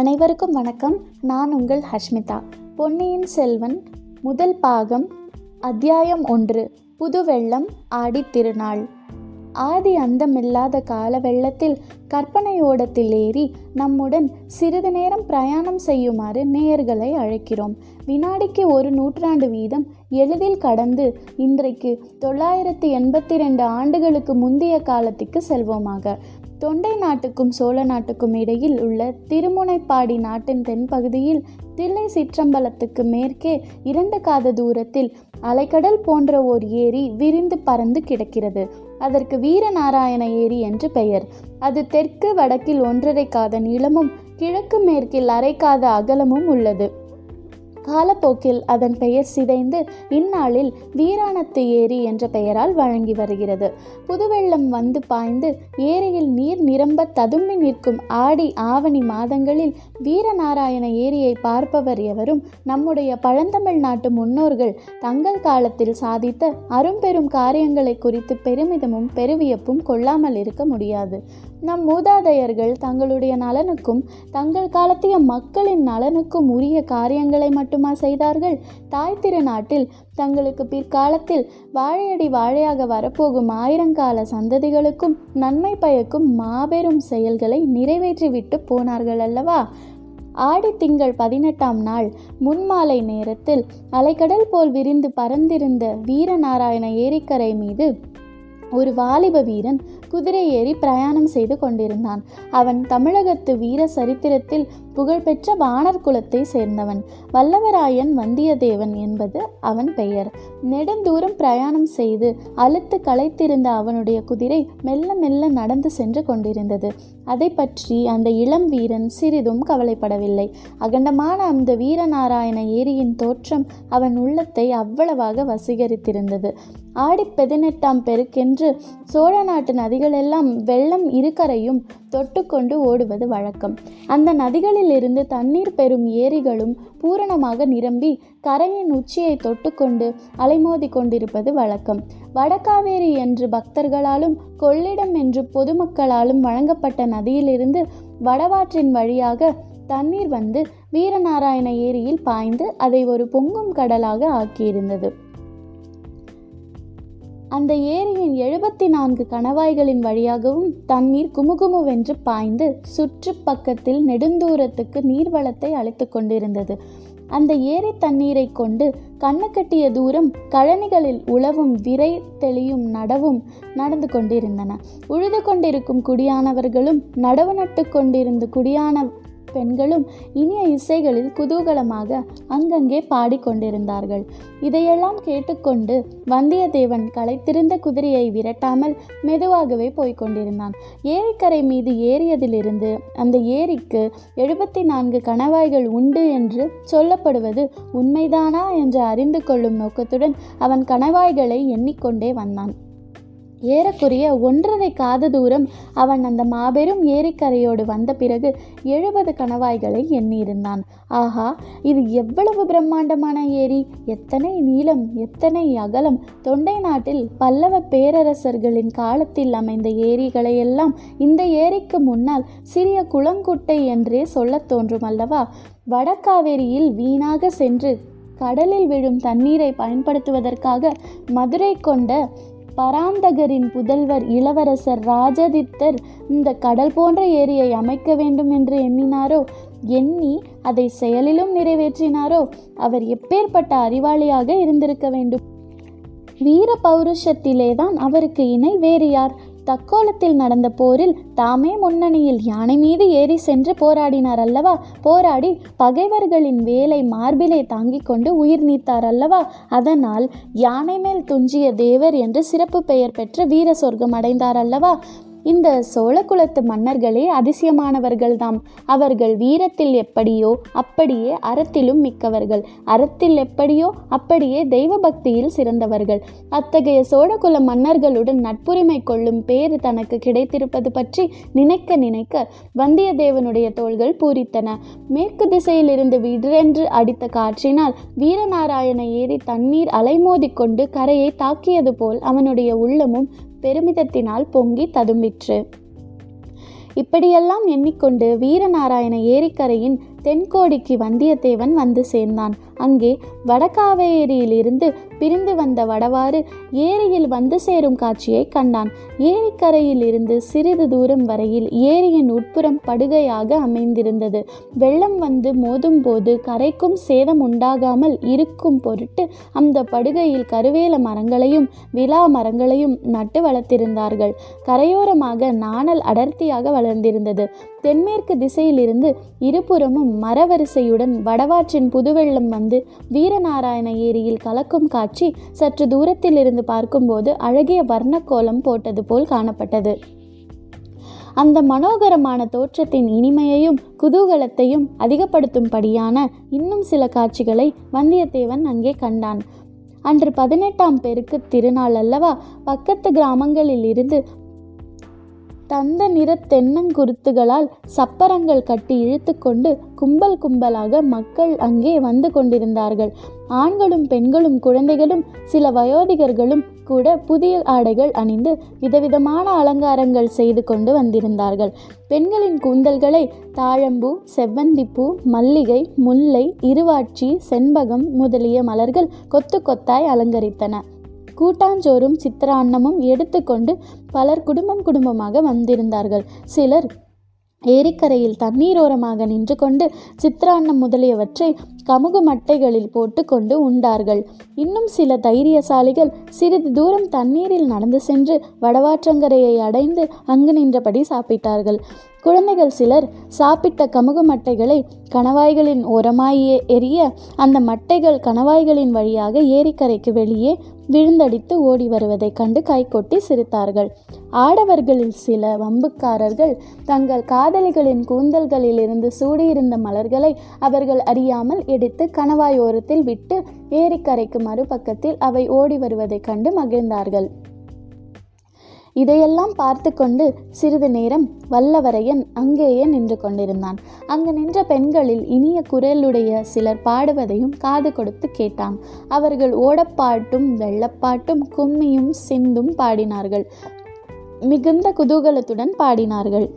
அனைவருக்கும் வணக்கம். நான் உங்கள் ஹஷ்மிதா. பொன்னியின் செல்வன் முதல் பாகம் அத்தியாயம் ஒன்று புது வெள்ளம் ஆடித் திருநாள். ஆதி அந்தமில்லாத கால வெள்ளத்தில் கற்பனை ஓடத்தில் ஏறி நம்முடன் சிறிது நேரம் பிரயாணம் செய்யுமாறு நேயர்களை அழைக்கிறோம். வினாடிக்கு ஒரு நூற்றாண்டு வீதம் எளிதில் கடந்து இன்றைக்கு தொள்ளாயிரத்தி எண்பத்தி ரெண்டு ஆண்டுகளுக்கு முந்தைய காலத்துக்கு செல்வோமாக. தொண்டை நாட்டுக்கும் சோழ நாட்டுக்கும் இடையில் உள்ள திருமுனைப்பாடி நாட்டின் தென்பகுதியில் தில்லை சிற்றம்பலத்துக்கு மேற்கே இரண்டு காத தூரத்தில் அலைக்கடல் போன்ற ஓர் ஏரி விரிந்து பறந்து கிடக்கிறது. அதற்கு வீரநாராயண ஏரி என்று பெயர். அது தெற்கு வடக்கில் ஒன்றரை காத நீளமும் கிழக்கு மேற்கில் அரைக்காத அகலமும் உள்ளது. காலப்போக்கில் அதன் பெயர் சிதைந்து இந்நாளில் வீராணத்து ஏரி என்ற பெயரால் வழங்கி வருகிறது. புதுவெள்ளம் வந்து பாய்ந்து ஏரியில் நீர் நிரம்ப ததும்பி நிற்கும் ஆடி ஆவணி மாதங்களில் வீரநாராயண ஏரியை பார்ப்பவர் எவரும் நம்முடைய பழந்தமிழ் நாட்டு முன்னோர்கள் தங்கள் காலத்தில் சாதித்த அரும்பெரும் காரியங்களை குறித்து பெருமிதமும் பெருவியப்பும் கொள்ளாமல் இருக்க முடியாது. நம் மூதாதையர்கள் தங்களுடைய நலனுக்கும் தங்கள் காலத்திய மக்களின் நலனுக்கும் உரிய காரியங்களை மட்டும் செய்தார்கள்? தாய் திருநாட்டில் தங்களுக்கு பிற்காலத்தில் வாழையடி வாழையாக வரப்போகும் ஆயிரங்கால சந்ததிகளுக்கும் நன்மை பயக்கும் மாபெரும் செயல்களை நிறைவேற்றிவிட்டு போனார்கள் அல்லவா? ஆடி திங்கள் பதினெட்டாம் நாள் முன்மாலை நேரத்தில் அலைக்கடல் போல் விரிந்து பறந்திருந்த வீரநாராயண ஏரிக்கரை மீது ஒரு வாலிப வீரன் குதிரை ஏறி பிரயாணம் செய்து கொண்டிருந்தான். அவன் தமிழகத்து வீர சரித்திரத்தில் புகழ்பெற்ற வானர் குலத்தை சேர்ந்தவன். வல்லவராயன் வந்தியத்தேவன் என்பது அவன் பெயர். நெடுந்தூரம் பிரயாணம் செய்து அழுத்து களைத்திருந்த அவனுடைய குதிரை மெல்ல மெல்ல நடந்து சென்று கொண்டிருந்தது. அதை பற்றி அந்த இளம் வீரன் சிறிதும் கவலைப்படவில்லை. அகண்டமான அந்த வீரநாராயண ஏரியின் தோற்றம் அவன் உள்ளத்தை அவ்வளவாக வசீகரித்திருந்தது. ஆடி பதினெட்டாம் பெருக்கென்று சோழ நாட்டு நதிகளெல்லாம் வெள்ளம் இருக்கரையும் தொட்டுக்கொண்டு ஓடுவது வழக்கம். அந்த நதிகளிலிருந்து தண்ணீர் பெறும் ஏரிகளும் பூரணமாக நிரம்பி கரையின் உச்சியை தொட்டுக்கொண்டு அலைமோதி கொண்டிருப்பது வழக்கம். வடகாவேரி என்று பக்தர்களாலும் கொள்ளிடம் என்று பொதுமக்களாலும் வழங்கப்பட்ட நதியிலிருந்து வடவாற்றின் வழியாக தண்ணீர் வந்து வீரநாராயண ஏரியில் பாய்ந்து அதை ஒரு பொங்கும் கடலாக ஆக்கியிருந்தது. அந்த ஏரியின் எழுபத்தி நான்கு கணவாய்களின் வழியாகவும் தண்ணீர் குமுகுமுவென்று பாய்ந்து சுற்று பக்கத்தில் நெடுந்தூரத்துக்கு நீர்வளத்தை அழைத்து கொண்டிருந்தது. அந்த ஏரி தண்ணீரை கொண்டு கண்ணு கட்டிய தூரம் கழனிகளில் உழவும் விரை தெளியும் நடவும் நடந்து கொண்டிருந்தன. உழுது கொண்டிருக்கும் குடியானவர்களும் நடவு நட்டு கொண்டிருந்த குடியான பெண்களும் இனிய இசைகளில் குதூகலமாக அங்கங்கே பாடிக்கொண்டிருந்தார்கள். இதையெல்லாம் கேட்டுக்கொண்டு வந்தியத்தேவன் களைத்திருந்த குதிரையை விரட்டாமல் மெதுவாகவே போய்க் கொண்டிருந்தான் ஏரிக்கரை மீது ஏறியதிலிருந்து அந்த ஏரிக்கு எழுபத்தி நான்கு கணவாய்கள் உண்டு என்று சொல்லப்படுவது உண்மைதானா என்று அறிந்து கொள்ளும் நோக்கத்துடன் அவன் கணவாய்களை எண்ணிக்கொண்டே வந்தான். ஏறக்குறைய ஒன்றரை காத தூரம் அவன் அந்த மாபெரும் ஏரிக்கரையோடு வந்த பிறகு எழுபது கணவாய்களை எண்ணியிருந்தான். ஆஹா இது எவ்வளவு பிரம்மாண்டமான ஏரி? எத்தனை நீளம் எத்தனை அகலம்? தொண்டை நாட்டில் பல்லவ பேரரசர்களின் காலத்தில் அமைந்த ஏரிகளையெல்லாம் இந்த ஏரிக்கு முன்னால் சிறிய குளங்குட்டை என்றே சொல்லத் தோன்றும் அல்லவா? வடகாவேரியில் வீணாக சென்று கடலில் விழும் தண்ணீரை பயன்படுத்துவதற்காக மதுரை கொண்ட பராந்தகரின் புதல்வர் இளவரசர் ராஜதித்தர் இந்த கடல் போன்ற ஏரியை அமைக்க வேண்டும் என்று எண்ணினாரோ? எண்ணி அதை செயலிலும் நிறைவேற்றினாரோ? அவர் எப்பேற்பட்ட அறிவாளியாக இருந்திருக்க வேண்டும்? வீர பௌருஷத்திலேதான் அவருக்கு இணை வேறு யார்? தக்கோலத்தில் நடந்த போரில் தாமே முன்னணியில் யானை மீது ஏறி சென்று போராடினார் அல்லவா? போராடி பகைவர்களின் வேலை மார்பிலே தாங்கிக் கொண்டு உயிர் நீத்தார் அல்லவா? அதனால் யானை மேல் துஞ்சிய தேவர் என்று சிறப்பு பெயர் பெற்ற வீர சொர்க்கம் அடைந்தார் அல்லவா? இந்த சோழகுலத்து மன்னர்களே அதிசயமானவர்கள்தாம். அவர்கள் வீரத்தில் எப்படியோ அப்படியே அறத்திலும் மிக்கவர்கள். அறத்தில் எப்படியோ அப்படியே தெய்வ பக்தியில் சிறந்தவர்கள். அத்தகைய சோழகுல மன்னர்களுடன் நட்புரிமை கொள்ளும் பேறு தனக்கு கிடைத்திருப்பது பற்றி நினைக்க நினைக்க வந்தியத்தேவனுடைய தோள்கள் பூரித்தன. மேற்கு திசையிலிருந்து விடரென்று அடித்த காற்றினால் வீரநாராயண ஏரி தண்ணீர் அலைமோதிக்கொண்டு கரையை தாக்கியது போல் அவனுடைய உள்ளமும் பெருமிதத்தினால் பொங்கி ததும்பிற்று. இப்படியெல்லாம் எண்ணிக்கொண்டு வீரநாராயண ஏரிக்கரையின் தென்கோடிக்கு வந்தியத்தேவன் வந்து சேர்ந்தான். அங்கே வடகாவேரியிலிருந்து பிரிந்து வந்த வடவாறு ஏரியில் வந்து சேரும் காட்சியை கண்டான். ஏரிக்கரையில் இருந்து சிறிது தூரம் வரையில் ஏரியின் உட்புறம் படுகையாக அமைந்திருந்தது. வெள்ளம் வந்து மோதும் போது கரைக்கும் சேதம் உண்டாகாமல் இருக்கும் பொருட்டு அந்த படுகையில் கருவேல மரங்களையும் விலா மரங்களையும் நட்டு வளர்த்திருந்தார்கள். கரையோரமாக நாணல் அடர்த்தியாக வளர்ந்திருந்தது. தென்மேற்கு திசையிலிருந்து இருபுறமும் மரவரிசையுடன் வடவாற்றின் புதுவெள்ளம் வந்து வீரநாராயண ஏரியில் கலக்கும் காட்சி சற்று தூரத்திலிருந்து பார்க்கும்போது அழகிய வர்ணக்கோலம் போட்டது போல் காணப்பட்டது. அந்த மனோகரமான தோற்றத்தின் இனிமையையும் குதூகலத்தையும் அதிகப்படுத்தும்படியான இன்னும் சில காட்சிகளை வந்தியத்தேவன் அங்கே கண்டான். அன்று பதினெட்டாம் பெருக்கு திருநாள் அல்லவா பக்கத்து கிராமங்களில் இருந்து தந்த நிற தென்னங்குருத்துகளால் சப்பரங்கள் கட்டி இழுத்துக்கொண்டு கும்பல் கும்பலாக மக்கள் அங்கே வந்து கொண்டிருந்தார்கள். ஆண்களும் பெண்களும் குழந்தைகளும் சில வயோதிகர்களும் கூட புதிய ஆடைகள் அணிந்து விதவிதமான அலங்காரங்கள் செய்து கொண்டு வந்திருந்தார்கள். பெண்களின் கூந்தல்களை தாழம்பூ செவ்வந்திப்பூ மல்லிகை முல்லை இருவாட்சி செண்பகம் முதலிய மலர்கள் கொத்து கொத்தாய் அலங்கரித்தன. கூட்டாஞ்சோறும் சித்திரான்னமும் எடுத்துக்கொண்டு பலர் குடும்பம் குடும்பமாக வந்திருந்தார்கள். சிலர் ஏரிக்கரையில் தண்ணீரோரமாக நின்று கொண்டு சித்திரான்னம் முதலியவற்றை கமுகு மட்டைகளில் போட்டு கொண்டு உண்டார்கள். இன்னும் சில தைரியசாலிகள் சிறிது தூரம் தண்ணீரில் நடந்து சென்று வடவாற்றங்கரையை அடைந்து அங்கு நின்றபடி சாப்பிட்டார்கள். குழந்தைகள் சிலர் சாப்பிட்ட கமுகு மட்டைகளை கணவாய்களின் ஓரமாயே எரிய அந்த மட்டைகள் கணவாய்களின் வழியாக ஏரிக்கரைக்கு வெளியே விழுந்தடித்து ஓடி வருவதைக் கண்டு கைகொட்டி சிரித்தார்கள். ஆடவர்களில் சில வம்புக்காரர்கள் தங்கள் காதலிகளின் கூந்தல்களிலிருந்து சூடியிருந்த மலர்களை அவர்கள் அறியாமல் எடுத்து கணவாய் ஓரத்தில் விட்டு ஏரிக்கரைக்கு மறுபக்கத்தில் அவை ஓடி வருவதைக் கண்டு மகிழ்ந்தார்கள். இதையெல்லாம் பார்த்து கொண்டு சிறிது நேரம் வல்லவரையன் அங்கேயே நின்று கொண்டிருந்தான். அங்கு நின்ற பெண்களில் இனிய குரலுடைய சிலர் பாடுவதையும் காது கொடுத்து கேட்டான். அவர்கள் ஓடப்பாட்டும் வெள்ளப்பாட்டும் கும்மியும் சிந்தும் பாடினார்கள். மிகுந்த குதூகலத்துடன் பாடினார்கள்.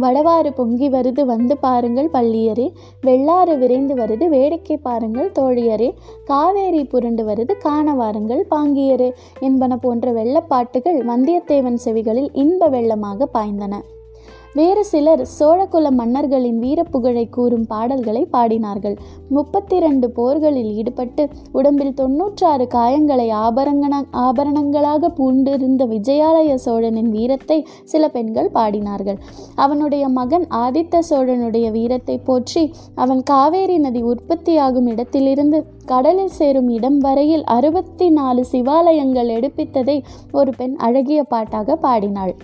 வடவாறு பொங்கி வருது வந்து பாருங்கள் பள்ளியரே. வெள்ளாறு விரைந்து வருது வேடிக்கை பாருங்கள் தோழியரே. காவேரி புரண்டு வருது காண வாருங்கள் பாங்கியரே. என்பன போன்ற வெள்ளப்பாட்டுகள் வந்தியத்தேவன் செவிகளில் இன்ப வெள்ளமாக பாய்ந்தன. வேறு சிலர் சோழகுல மன்னர்களின் வீரப்புகழை கூறும் பாடல்களை பாடினார்கள். முப்பத்தி இரண்டு போர்களில் ஈடுபட்டு உடம்பில் தொன்னூற்றாறு காயங்களை ஆபரண ஆபரணங்களாக பூண்டிருந்த விஜயாலய சோழனின் வீரத்தை சில பெண்கள் பாடினார்கள். அவனுடைய மகன் ஆதித்த சோழனுடைய வீரத்தை போற்றி அவன் காவேரி நதி உற்பத்தியாகும் இடத்திலிருந்து கடலில் சேரும் இடம் வரையில் அறுபத்தி நாலு சிவாலயங்கள் எடுப்பித்ததை ஒரு பெண் அழகிய பாட்டாக பாடினாள்.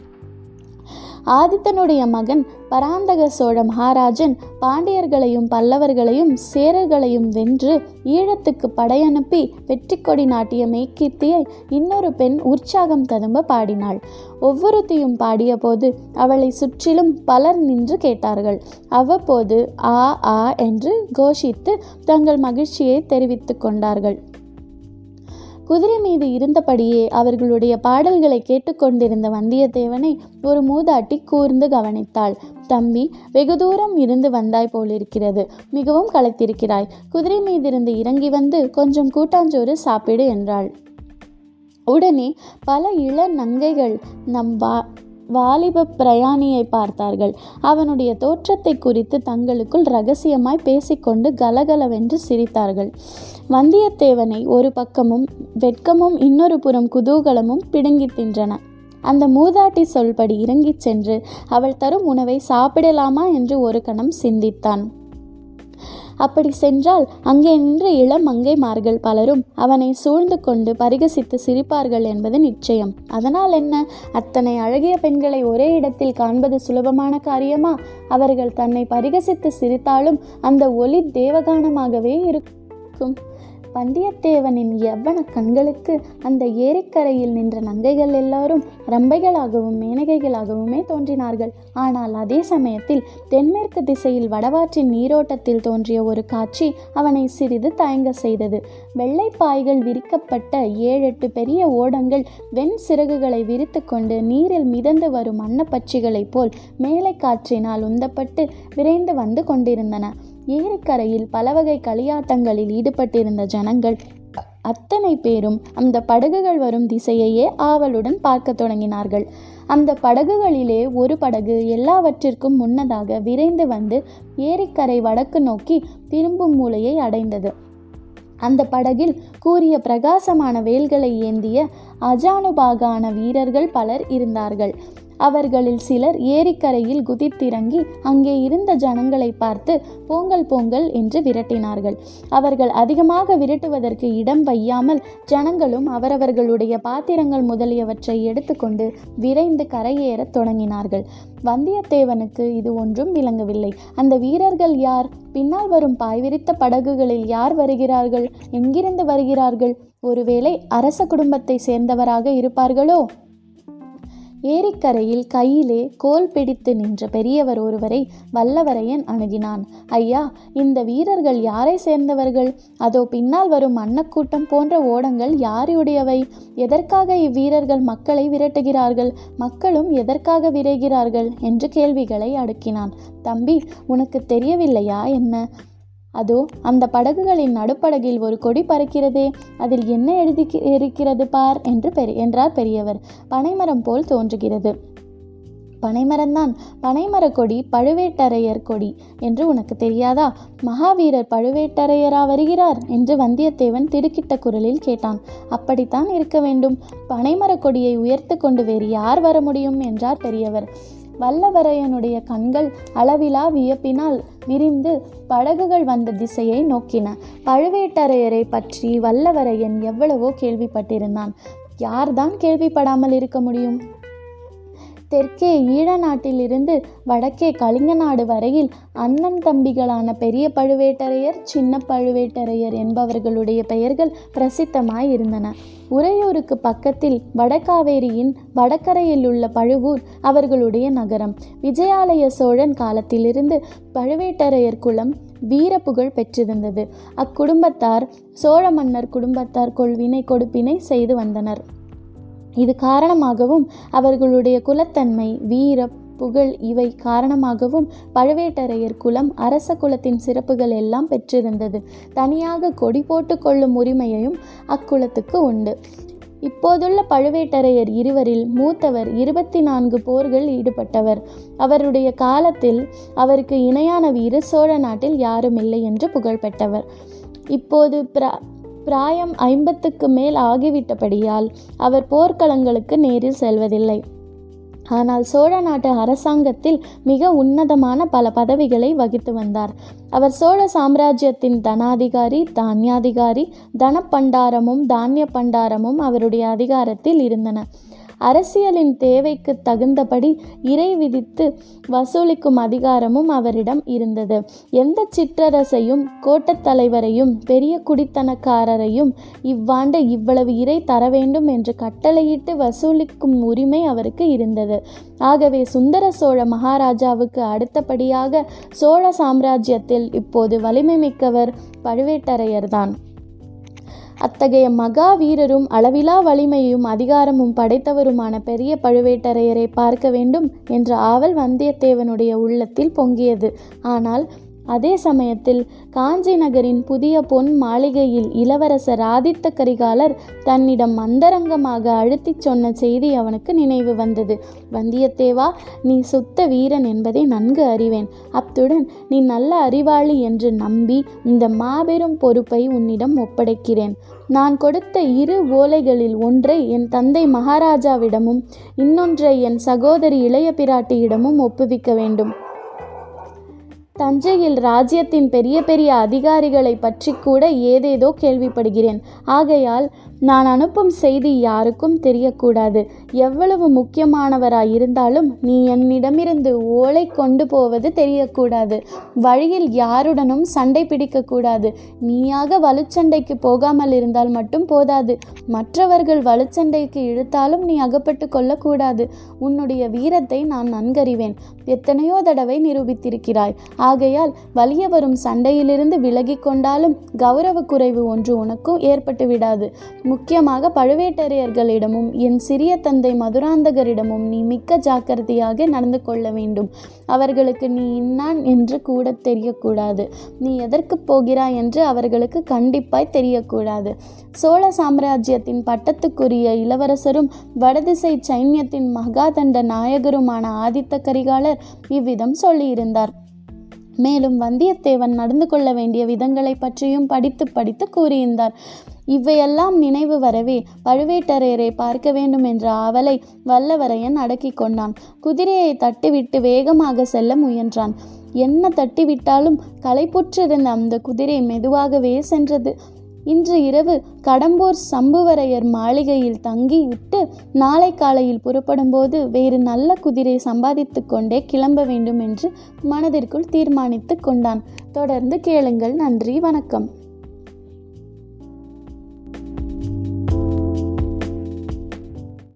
ஆதித்தனுடைய மகன் பராந்தக சோழ மகாராஜன் பாண்டியர்களையும் பல்லவர்களையும் சேரர்களையும் வென்று ஈழத்துக்கு படையனுப்பி வெற்றி கொடி நாட்டிய மெய்கீர்த்தியை இன்னொரு பெண் உற்சாகம் ததும்ப பாடினாள். ஒவ்வொருத்தையும் பாடியபோது அவளை சுற்றிலும் பலர் நின்று கேட்டார்கள். அவ்வப்போது ஆ ஆ என்று கோஷித்து தங்கள் மகிழ்ச்சியை தெரிவித்து கொண்டார்கள். குதிரை மீது இருந்தபடியே அவர்களுடைய பாடல்களை கேட்டுக்கொண்டிருந்த வந்தியத்தேவனை ஒரு மூதாட்டி கூர்ந்து கவனித்தாள். தம்பி வெகு தூரம் இருந்து வந்தாய் போலிருக்கிறது. மிகவும் களைத்திருக்கிறாய். குதிரை மீதிருந்து இறங்கி வந்து கொஞ்சம் கூட்டாஞ்சோறு சாப்பிடு என்றாள். உடனே பல இள நங்கைகள் நம் வா வாலிப பிரயாணியை பார்த்தார்கள். அவனுடைய தோற்றத்தை குறித்து தங்களுக்குள் ரகசியமாய் பேசிக்கொண்டு கலகலவென்று சிரித்தார்கள். வந்தியத்தேவனை ஒரு பக்கமும் வெட்கமும் இன்னொரு புறம் குதூகலமும் பிடுங்கி தின்றன. அந்த மூதாட்டி சொல்படி இறங்கிச் சென்று அவள் தரும் உணவை சாப்பிடலாமா என்று ஒரு கணம் சிந்தித்தான். அப்படி சென்றால் அங்கே நின்ற இளம் மங்கைமார்கள் பலரும் அவனை சூழ்ந்து கொண்டு பரிகசித்து சிரிப்பார்கள் என்பது நிச்சயம். அதனால் என்ன? அத்தனை அழகிய பெண்களை ஒரே இடத்தில் காண்பது சுலபமான காரியமா? அவர்கள் தன்னை பரிகசித்து சிரித்தாலும் அந்த ஒலி தேவகானமாகவே இருக்கும். வந்தியத்தேவனின் எவ்வன கண்களுக்கு அந்த ஏரிக்கரையில் நின்ற நங்கைகள் எல்லாரும் ரம்பைகளாகவும் மேனகைகளாகவுமே தோன்றினார்கள். ஆனால் அதே சமயத்தில் தென்மேற்கு திசையில் வடவாற்றின் நீரோட்டத்தில் தோன்றிய ஒரு காட்சி அவனை சிறிது தயங்க செய்தது. வெள்ளை பாய்கள் விரிக்கப்பட்ட ஏழெட்டு பெரிய ஓடங்கள் வெண் சிறகுகளை விரித்து கொண்டு நீரில் மிதந்து வரும் அன்னப்பட்சிகளைப் போல் மேலை காற்றினால் உந்தப்பட்டு விரைந்து வந்து கொண்டிருந்தன. ஏரிக்கரையில் பலவகை களியாட்டங்களில் ஈடுபட்டிருந்த ஜனங்கள் அத்தனை பேரும் அந்த படகுகள் வரும் திசையையே ஆவலுடன் பார்க்க தொடங்கினார்கள். அந்த படகுகளிலே ஒரு படகு எல்லாவற்றிற்கும் முன்னதாக விரைந்து வந்து ஏரிக்கரை வடக்கு நோக்கி திரும்பும் மூலையை அடைந்தது. அந்த படகில் கூறிய பிரகாசமான வேல்களை ஏந்திய அஜானுபாகான வீரர்கள் பலர் இருந்தார்கள். அவர்களில் சிலர் ஏரிக்கரையில் குதித்திறங்கி அங்கே இருந்த ஜனங்களை பார்த்து போங்கள் போங்கள் என்று விரட்டினார்கள். அவர்கள் அதிகமாக விரட்டுவதற்கு இடம் வையாமல் ஜனங்களும் அவரவர்களுடைய பாத்திரங்கள் முதலியவற்றை எடுத்துக்கொண்டு விரைந்து கரையேறத் தொடங்கினார்கள். வந்தியத்தேவனுக்கு இது ஒன்றும் விளங்கவில்லை. அந்த வீரர்கள் யார்? பின்னால் வரும் பாய்விரித்த படகுகளில் யார் வருகிறார்கள்? எங்கிருந்து வருகிறார்கள்? ஒருவேளை அரச குடும்பத்தை சேர்ந்தவராக இருப்பார்களோ? ஏரிக்கரையில் கையிலே கோல் பிடித்து நின்ற பெரியவர் ஒருவரை வல்லவரையன் அணுகினான். ஐயா இந்த வீரர்கள் யாரை சேர்ந்தவர்கள்? அதோ பின்னால் வரும் அன்னக்கூட்டம் போன்ற ஓடங்கள் யாருடையவை? எதற்காக இவ்வீரர்கள் மக்களை விரட்டுகிறார்கள்? மக்களும் எதற்காக விரைகிறார்கள்? என்று கேள்விகளை அடுக்கினான். தம்பி உனக்கு தெரியவில்லையா என்ன? அதோ அந்த படகுகளின் நடுப்படகில் ஒரு கொடி பறக்கிறதே. அதில் என்ன எழுதி இருக்கிறது பார்? என்று பெரி என்றார் பெரியவர். பனைமரம் போல் தோன்றுகிறது. பனைமரம்தான். பனைமர கொடி பழுவேட்டரையர் கொடி என்று உனக்கு தெரியாதா? மகாவீரர் பழுவேட்டரையரா வருகிறார் என்று வந்தியத்தேவன் திடுக்கிட்ட குரலில் கேட்டான். அப்படித்தான் இருக்க வேண்டும். பனைமர கொடியை உயர்த்து கொண்டு வேறு யார் வர முடியும்? என்றார் பெரியவர். வல்லவரையனுடைய கண்கள் அளவிலா வியப்பினால் விரிந்து படகுகள் வந்த திசையை நோக்கின. பழுவேட்டரையரை பற்றி வல்லவரையன் எவ்வளவோ கேள்விப்பட்டிருந்தான். யார்தான் கேள்விப்படாமல் இருக்க முடியும்? தெற்கே ஈழ நாட்டிலிருந்து வடக்கே கலிங்க நாடு வரையில் அண்ணன் தம்பிகளான பெரிய பழுவேட்டரையர் சின்ன பழுவேட்டரையர் என்பவர்களுடைய பெயர்கள் பிரசித்தமாய் இருந்தன உறையூருக்கு பக்கத்தில் வடகாவேரியின் வடகரையில் உள்ள பழுவூர் அவர்களுடைய நகரம். விஜயாலய சோழன் காலத்திலிருந்து பழுவேட்டரையர் குலம் வீர புகழ் பெற்றிருந்தது. அக்குடும்பத்தார் சோழ மன்னர் குடும்பத்தார் கொள்வினை கொடுப்பினை செய்து வந்தனர். இது காரணமாகவும் அவர்களுடைய குலத்தன்மை வீர புகழ் இவை காரணமாகவும் பழுவேட்டரையர் குலம் அரச குலத்தின் சிறப்புகள் எல்லாம் பெற்றிருந்தது. தனியாக கொடி போட்டு கொள்ளும் உரிமையையும் அக்குலத்துக்கு உண்டு. இப்போதுள்ள பழுவேட்டரையர் இருவரில் மூத்தவர் இருபத்தி நான்கு போர்கள் ஈடுபட்டவர். அவருடைய காலத்தில் அவருக்கு இணையான வீரர் சோழ நாட்டில் யாரும் இல்லை என்று புகழ்பெற்றவர். இப்போது பிர பிராயம் ஐம்பத்துக்கு மேல் ஆகிவிட்டபடியால் அவர் போர்க்களங்களுக்கு நேரில் செல்வதில்லை. ஆனால் சோழ நாட்டு அரசாங்கத்தில் மிக உன்னதமான பல பதவிகளை வகித்து வந்தார். அவர் சோழ சாம்ராஜ்யத்தின் தனாதிகாரி தானியாதிகாரி தனப்பண்டாரமும் தானிய பண்டாரமும் அவருடைய அதிகாரத்தில் இருந்தன. அரசியலின் தேவைக்கு தகுந்தபடி இறை விதித்து வசூலிக்கும் அதிகாரமும் அவரிடம் இருந்தது. எந்த சிற்றரசையும் கோட்டத் தலைவரையும் பெரிய குடித்தனக்காரரையும் இவ்வாண்டு இவ்வளவு இறை தர வேண்டும் என்று கட்டளையிட்டு வசூலிக்கும் உரிமை அவருக்கு இருந்தது. ஆகவே சுந்தர சோழ மகாராஜாவுக்கு அடுத்தபடியாக சோழ சாம்ராஜ்யத்தில் இப்போது வலிமை மிக்கவர் பழுவேட்டரையர்தான். அத்தகைய மகா வீரரும் அளவிலா வலிமையும் அதிகாரமும் படைத்தவருமான பெரிய பழுவேட்டரையரை பார்க்க வேண்டும் என்ற ஆவல் வந்தியத்தேவனுடைய உள்ளத்தில் பொங்கியது. ஆனால் அதே சமயத்தில் காஞ்சி நகரின் புதிய பொன் மாளிகையில் இளவரசர் ஆதித்த கரிகாலர் தன்னிடம் அந்தரங்கமாக அழுத்திச் சொன்ன செய்தி அவனுக்கு நினைவு வந்தது. வந்தியத்தேவா நீ சுத்த வீரன் என்பதை நன்கு அறிவேன். அத்துடன் நீ நல்ல அறிவாளி என்று நம்பி இந்த மாபெரும் பொறுப்பை உன்னிடம் ஒப்படைக்கிறேன். நான் கொடுத்த இரு ஓலைகளில் ஒன்றை என் தந்தை மகாராஜாவிடமும் இன்னொன்றை என் சகோதரி இளைய பிராட்டியிடமும் ஒப்புவிக்க வேண்டும். தஞ்சையில் ராஜ்யத்தின் பெரிய பெரிய அதிகாரிகளை பற்றி கூட ஏதேதோ கேள்விப்படுகிறேன். ஆகையால் நான் அனுப்பும் செய்தி யாருக்கும் தெரியக்கூடாது. எவ்வளவு முக்கியமானவராய் இருந்தாலும் நீ என்னிடமிருந்து ஓலை கொண்டு போவது தெரியக்கூடாது. வழியில் யாருடனும் சண்டை பிடிக்கக்கூடாது. நீயாக வலுச்சண்டைக்கு போகாமல் இருந்தால் மட்டும் போதாது. மற்றவர்கள் வலுச்சண்டைக்கு இழுத்தாலும் நீ அகப்பட்டு கொள்ளக்கூடாது. உன்னுடைய வீரத்தை நான் நன்கறிவேன். எத்தனையோ தடவை நிரூபித்திருக்கிறாய். ஆகையால் வலிய வரும் சண்டையிலிருந்து விலகி கொண்டாலும் கௌரவ குறைவு ஒன்று உனக்கும் ஏற்பட்டு விடாது முக்கியமாக பழுவேட்டரையர்களிடமும் என் சிறிய தந்தை மதுராந்தகரிடமும் நீ மிக்க ஜாக்கிரதையாக நடந்து கொள்ள வேண்டும். அவர்களுக்கு நீ இன்னான் என்று கூட தெரியக்கூடாது. நீ எதற்கு போகிறாய் என்று அவர்களுக்கு கண்டிப்பாய் தெரியக்கூடாது. சோழ சாம்ராஜ்யத்தின் பட்டத்துக்குரிய இளவரசரும் வடதிசை சைன்யத்தின் மகாதண்ட நாயகருமான ஆதித்த கரிகாலர் இவ்விதம் சொல்லியிருந்தார். மேலும் வந்தியத்தேவன் நடந்து கொள்ள வேண்டிய விதங்களை பற்றியும் படித்து படித்து கூறியிருந்தார். இவையெல்லாம் நினைவு வரவே பழுவேட்டரையரை பார்க்க வேண்டும் என்ற ஆவலை வல்லவரையன் அடக்கி கொண்டான். குதிரையை தட்டிவிட்டு வேகமாக செல்ல முயன்றான். என்ன தட்டிவிட்டாலும் களைப்புற்றிருந்த அந்த குதிரை மெதுவாகவே சென்றது. இன்று இரவு கடம்பூர் சம்புவரையர் மாளிகையில் தங்கிவிட்டு நாளை காலையில் புறப்படும்போது வேறு நல்ல குதிரை சம்பாதித்து கொண்டே கிளம்ப வேண்டும் என்று மனதிற்குள் தீர்மானித்து கொண்டான். தொடர்ந்து கேளுங்கள். நன்றி. வணக்கம்.